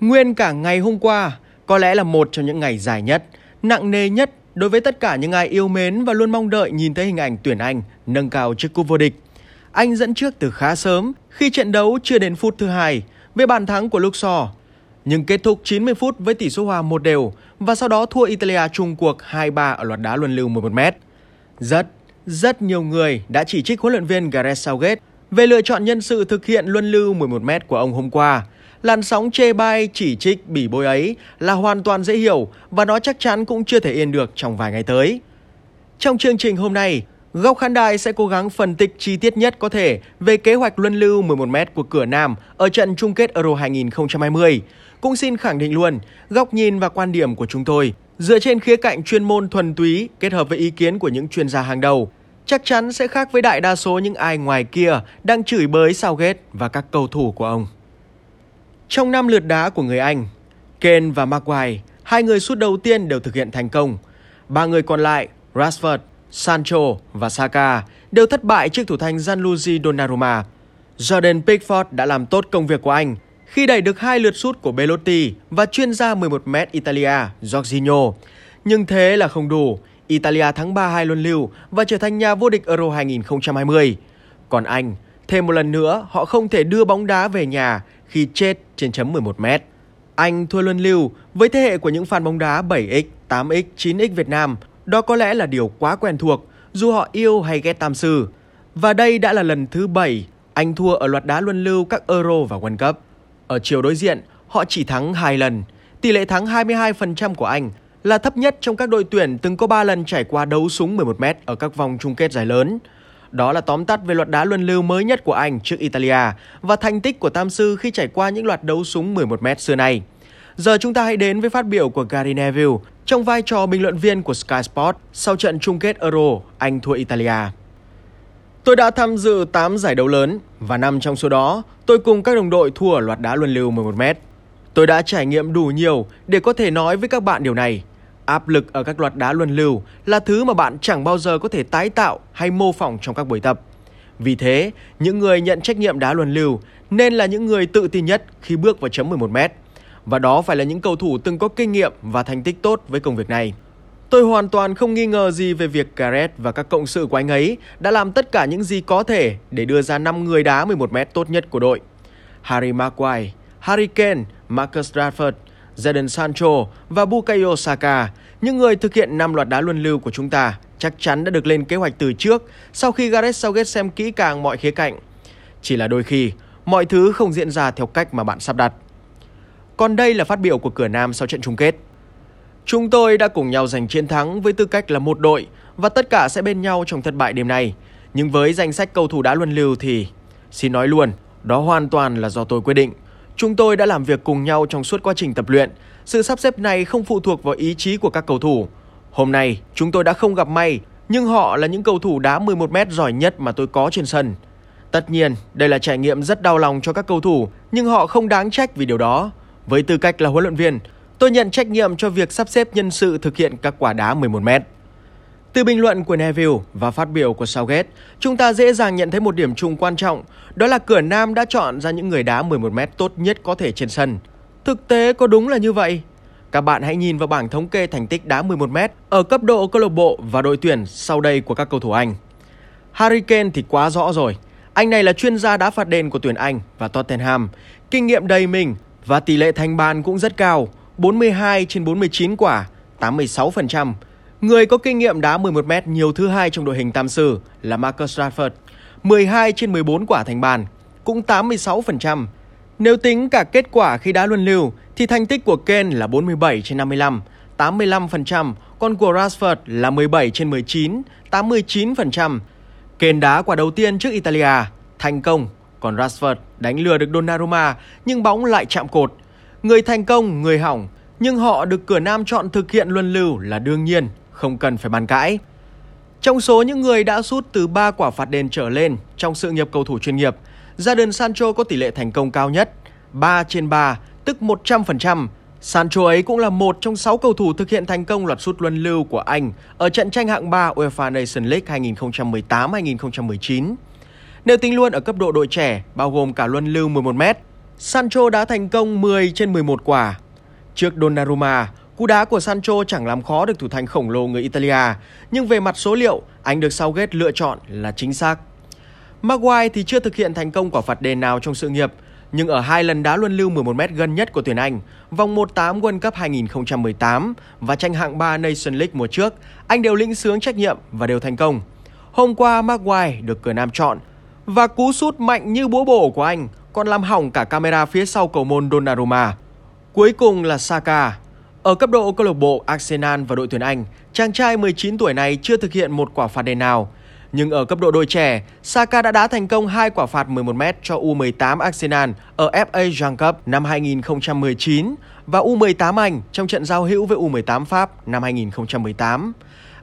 Nguyên cả ngày hôm qua có lẽ là một trong những ngày dài nhất, nặng nề nhất đối với tất cả những ai yêu mến và luôn mong đợi nhìn thấy hình ảnh tuyển Anh nâng cao chiếc cúp vô địch. Anh dẫn trước từ khá sớm khi trận đấu chưa đến phút thứ hai với bàn thắng của Luxor. Nhưng kết thúc 90 phút với tỷ số hòa một đều và sau đó thua Italia chung cuộc 2-3 ở loạt đá luân lưu 11m. Rất, rất nhiều người đã chỉ trích huấn luyện viên Gareth Southgate về lựa chọn nhân sự thực hiện luân lưu 11m của ông hôm qua – Làn sóng chê bai, chỉ trích, bỉ bôi ấy là hoàn toàn dễ hiểu và nó chắc chắn cũng chưa thể yên được trong vài ngày tới. Trong chương trình hôm nay, Góc khán đài sẽ cố gắng phân tích chi tiết nhất có thể về kế hoạch luân lưu 11m của cửa Nam ở trận chung kết Euro 2020. Cũng xin khẳng định luôn, góc nhìn và quan điểm của chúng tôi dựa trên khía cạnh chuyên môn thuần túy kết hợp với ý kiến của những chuyên gia hàng đầu. Chắc chắn sẽ khác với đại đa số những ai ngoài kia đang chửi bới sao ghét và các cầu thủ của ông. Trong năm lượt đá của người Anh, Kane và Maguire, hai người sút đầu tiên đều thực hiện thành công. Ba người còn lại, Rashford, Sancho và Saka đều thất bại trước thủ thành Gianluigi Donnarumma. Jordan Pickford đã làm tốt công việc của anh khi đẩy được hai lượt sút của Belotti và chuyên gia 11m Italia Jorginho. Nhưng thế là không đủ. Italia thắng 3-2 luân lưu và trở thành nhà vô địch Euro 2020. Còn Anh, thêm một lần nữa họ không thể đưa bóng đá về nhà khi chết trên chấm 11 mét. Anh thua luân lưu với thế hệ của những fan bóng đá 7X, 8X, 9X Việt Nam. Đó có lẽ là điều quá quen thuộc dù họ yêu hay ghét Tam Sư. Và đây đã là lần thứ 7 anh thua ở loạt đá luân lưu các Euro và World Cup. Ở chiều đối diện, họ chỉ thắng 2 lần. Tỷ lệ thắng 22% của anh là thấp nhất trong các đội tuyển từng có 3 lần trải qua đấu súng 11m ở các vòng chung kết giải lớn. Đó là tóm tắt về loạt đá luân lưu mới nhất của Anh trước Italia và thành tích của Tam Sư khi trải qua những loạt đấu súng 11m xưa nay. Giờ chúng ta hãy đến với phát biểu của Gary Neville trong vai trò bình luận viên của Sky Sport sau trận chung kết Euro Anh thua Italia. Tôi đã tham dự 8 giải đấu lớn và năm trong số đó, tôi cùng các đồng đội thua ở loạt đá luân lưu 11m. Tôi đã trải nghiệm đủ nhiều để có thể nói với các bạn điều này – Áp lực ở các loạt đá luân lưu là thứ mà bạn chẳng bao giờ có thể tái tạo hay mô phỏng trong các buổi tập. Vì thế, những người nhận trách nhiệm đá luân lưu nên là những người tự tin nhất khi bước vào chấm 11 mét. Và đó phải là những cầu thủ từng có kinh nghiệm và thành tích tốt với công việc này. Tôi hoàn toàn không nghi ngờ gì về việc Gareth và các cộng sự của anh ấy đã làm tất cả những gì có thể để đưa ra 5 người đá 11 mét tốt nhất của đội. Harry Maguire, Harry Kane, Marcus Rashford, Jadon Sancho và Bukayo Saka, những người thực hiện năm loạt đá luân lưu của chúng ta, chắc chắn đã được lên kế hoạch từ trước sau khi Gareth Southgate xem kỹ càng mọi khía cạnh. Chỉ là đôi khi, mọi thứ không diễn ra theo cách mà bạn sắp đặt. Còn đây là phát biểu của cửa Nam sau trận chung kết. Chúng tôi đã cùng nhau giành chiến thắng với tư cách là một đội và tất cả sẽ bên nhau trong thất bại đêm nay. Nhưng với danh sách cầu thủ đá luân lưu thì, xin nói luôn, đó hoàn toàn là do tôi quyết định. Chúng tôi đã làm việc cùng nhau trong suốt quá trình tập luyện. Sự sắp xếp này không phụ thuộc vào ý chí của các cầu thủ. Hôm nay, chúng tôi đã không gặp may, nhưng họ là những cầu thủ đá 11m giỏi nhất mà tôi có trên sân. Tất nhiên, đây là trải nghiệm rất đau lòng cho các cầu thủ, nhưng họ không đáng trách vì điều đó. Với tư cách là huấn luyện viên, tôi nhận trách nhiệm cho việc sắp xếp nhân sự thực hiện các quả đá 11m. Từ bình luận của Neville và phát biểu của Southgate, chúng ta dễ dàng nhận thấy một điểm chung quan trọng, đó là cửa Nam đã chọn ra những người đá 11m tốt nhất có thể trên sân. Thực tế có đúng là như vậy? Các bạn hãy nhìn vào bảng thống kê thành tích đá 11m ở cấp độ câu lạc bộ và đội tuyển sau đây của các cầu thủ Anh. Harry Kane thì quá rõ rồi. Anh này là chuyên gia đá phạt đền của tuyển Anh và Tottenham, kinh nghiệm đầy mình và tỷ lệ thành bàn cũng rất cao, 42 trên 49 quả, 86%. Người có kinh nghiệm đá 11m nhiều thứ hai trong đội hình tam sư là Marcus Rashford, 12 trên 14 quả thành bàn, cũng 86%. Nếu tính cả kết quả khi đá luân lưu thì thành tích của Kane là 47 trên 55, 85%, còn của Rashford là 17 trên 19, 89%. Kane đá quả đầu tiên trước Italia, thành công, còn Rashford đánh lừa được Donnarumma nhưng bóng lại chạm cột. Người thành công, người hỏng, nhưng họ được cửa Nam chọn thực hiện luân lưu là đương nhiên không cần phải bàn cãi. Trong số những người đã sút từ 3 quả phạt đền trở lên trong sự nghiệp cầu thủ chuyên nghiệp, Jadon Sancho có tỷ lệ thành công cao nhất, 3 trên 3, tức 100%. Sancho ấy cũng là một trong 6 cầu thủ thực hiện thành công loạt sút luân lưu của Anh ở trận tranh hạng 3 UEFA Nations League 2018-2019. Nếu tính luôn ở cấp độ đội trẻ, bao gồm cả luân lưu 11m, Sancho đã thành công 10 trên 11 quả. Trước Donnarumma, cú đá của Sancho chẳng làm khó được thủ thành khổng lồ người Italia, nhưng về mặt số liệu, anh được Southgate lựa chọn là chính xác. Maguire thì chưa thực hiện thành công quả phạt đền nào trong sự nghiệp, nhưng ở hai lần đá luân lưu 11m gần nhất của tuyển Anh, vòng 1-8 World Cup 2018 và tranh hạng 3 Nation League mùa trước, anh đều lĩnh sướng trách nhiệm và đều thành công. Hôm qua Maguire được cửa Nam chọn và cú sút mạnh như búa bổ của anh còn làm hỏng cả camera phía sau cầu môn Donnarumma. Cuối cùng là Saka. Ở cấp độ câu lạc bộ Arsenal và đội tuyển Anh, chàng trai 19 tuổi này chưa thực hiện một quả phạt đền nào. Nhưng ở cấp độ đôi trẻ, Saka đã đá thành công hai quả phạt 11m cho U18 Arsenal ở FA Young Cup năm 2019 và U18 Anh trong trận giao hữu với U18 Pháp năm 2018.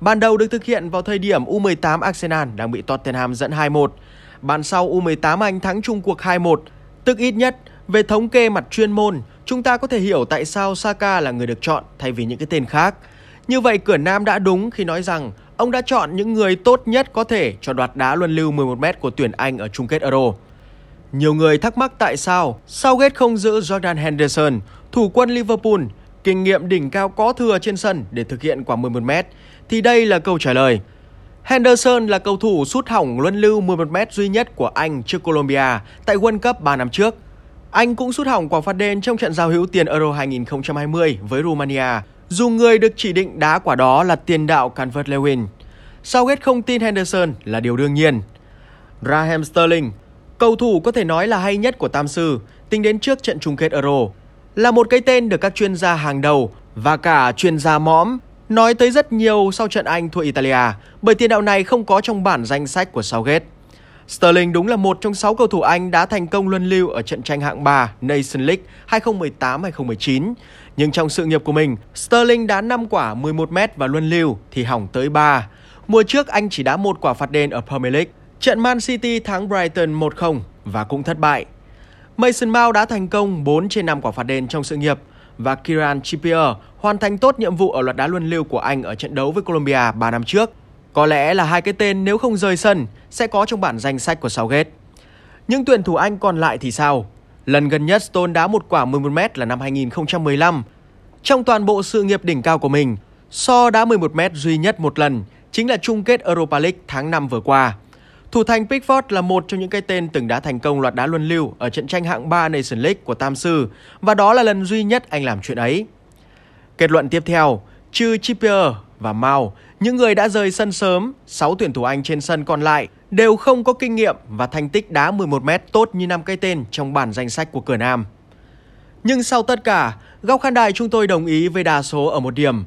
Ban đầu được thực hiện vào thời điểm U18 Arsenal đang bị Tottenham dẫn 2-1. Bàn sau U18 Anh thắng chung cuộc 2-1, tức ít nhất về thống kê mặt chuyên môn, chúng ta có thể hiểu tại sao Saka là người được chọn thay vì những cái tên khác. Như vậy cửa Nam đã đúng khi nói rằng ông đã chọn những người tốt nhất có thể cho đoạt đá luân lưu 11m của tuyển Anh ở chung kết Euro. Nhiều người thắc mắc tại sao Southgate không giữ Jordan Henderson, thủ quân Liverpool, kinh nghiệm đỉnh cao có thừa trên sân để thực hiện quả 11m, thì đây là câu trả lời. Henderson là cầu thủ sút hỏng luân lưu 11m duy nhất của Anh trước Colombia tại World Cup 3 năm trước. Anh cũng sút hỏng quả phạt đền trong trận giao hữu tiền Euro 2020 với Romania, dù người được chỉ định đá quả đó là tiền đạo Calvert-Lewin. Southgate không tin Henderson là điều đương nhiên. Raheem Sterling, cầu thủ có thể nói là hay nhất của Tam Sư, tính đến trước trận chung kết Euro, là một cái tên được các chuyên gia hàng đầu và cả chuyên gia mõm nói tới rất nhiều sau trận Anh thua Italia bởi tiền đạo này không có trong bản danh sách của Southgate. Sterling đúng là một trong 6 cầu thủ Anh đã thành công luân lưu ở trận tranh hạng 3 Nation League 2018-2019. Nhưng trong sự nghiệp của mình, Sterling đá 5 quả 11m và luân lưu thì hỏng tới 3. Mùa trước anh chỉ đá một quả phạt đền ở Premier League. Trận Man City thắng Brighton 1-0 và cũng thất bại. Mason Mount đã thành công 4 trên 5 quả phạt đền trong sự nghiệp và Kieran Trippier hoàn thành tốt nhiệm vụ ở loạt đá luân lưu của anh ở trận đấu với Colombia 3 năm trước. Có lẽ là hai cái tên nếu không rời sân sẽ có trong bản danh sách của Southgate. Nhưng tuyển thủ Anh còn lại thì sao? Lần gần nhất Stone đá một quả 11m là năm 2015. Trong toàn bộ sự nghiệp đỉnh cao của mình, So đá 11m duy nhất một lần, chính là chung kết Europa League tháng 5 vừa qua. Thủ thành Pickford là một trong những cái tên từng đã thành công loạt đá luân lưu ở trận tranh hạng 3 Nation League của Tam Sư và đó là lần duy nhất anh làm chuyện ấy. Kết luận tiếp theo, trừ Trippier và Mao, những người đã rời sân sớm, 6 tuyển thủ Anh trên sân còn lại đều không có kinh nghiệm và thành tích đá 11m tốt như năm cái tên trong bản danh sách của cửa Nam. Nhưng sau tất cả, góc khán đài chúng tôi đồng ý với đa số ở một điểm.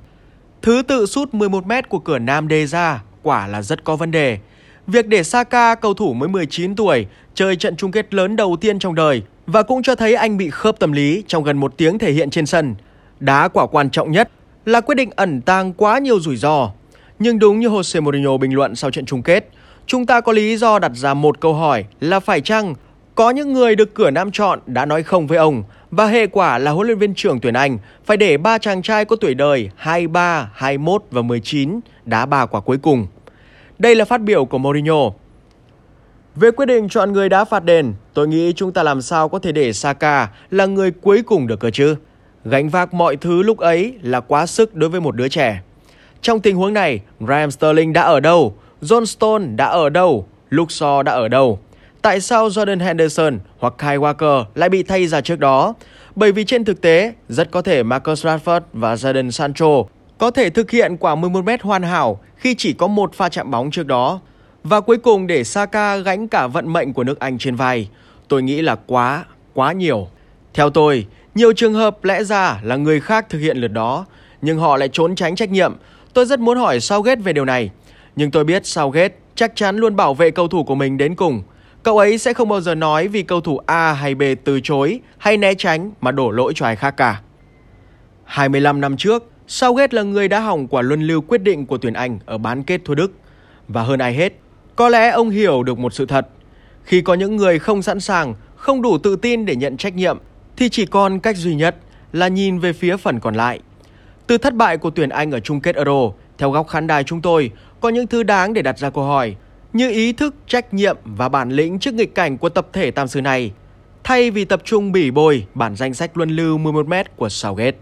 Thứ tự sút 11m của cửa Nam đề ra quả là rất có vấn đề. Việc để Saka, cầu thủ mới 19 tuổi, chơi trận chung kết lớn đầu tiên trong đời và cũng cho thấy anh bị khớp tâm lý trong gần một tiếng thể hiện trên sân. Đá quả quan trọng nhất là quyết định ẩn tàng quá nhiều rủi ro. Nhưng đúng như Jose Mourinho bình luận sau trận chung kết, chúng ta có lý do đặt ra một câu hỏi là phải chăng có những người được cửa Nam chọn đã nói không với ông và hệ quả là huấn luyện viên trưởng tuyển Anh phải để ba chàng trai có tuổi đời 23, 21 và 19 đá ba quả cuối cùng. Đây là phát biểu của Mourinho. Về quyết định chọn người đá phạt đền, tôi nghĩ chúng ta làm sao có thể để Saka là người cuối cùng được cơ chứ? Gánh vác mọi thứ lúc ấy là quá sức đối với một đứa trẻ. Trong tình huống này, Raheem Sterling đã ở đâu? John Stone đã ở đâu? Luke Shaw đã ở đâu? Tại sao Jordan Henderson hoặc Kyle Walker lại bị thay ra trước đó? Bởi vì trên thực tế, rất có thể Marcus Rashford và Jadon Sancho có thể thực hiện quả 11m hoàn hảo khi chỉ có một pha chạm bóng trước đó. Và cuối cùng để Saka gánh cả vận mệnh của nước Anh trên vai, tôi nghĩ là quá, quá nhiều. Theo tôi, nhiều trường hợp lẽ ra là người khác thực hiện lượt đó, nhưng họ lại trốn tránh trách nhiệm. Tôi rất muốn hỏi Southgate về điều này, nhưng tôi biết Southgate chắc chắn luôn bảo vệ cầu thủ của mình đến cùng. Cậu ấy sẽ không bao giờ nói vì cầu thủ A hay B từ chối hay né tránh mà đổ lỗi cho ai khác cả. 25 năm trước, Southgate là người đã hỏng quả luân lưu quyết định của tuyển Anh ở bán kết thua Đức. Và hơn ai hết, có lẽ ông hiểu được một sự thật. Khi có những người không sẵn sàng, không đủ tự tin để nhận trách nhiệm, thì chỉ còn cách duy nhất là nhìn về phía phần còn lại. Từ thất bại của tuyển Anh ở chung kết Euro, theo góc khán đài chúng tôi, có những thứ đáng để đặt ra câu hỏi, như ý thức, trách nhiệm và bản lĩnh trước nghịch cảnh của tập thể tam sư này. thay vì tập trung bỉ bồi bản danh sách luân lưu 11m của Southgate.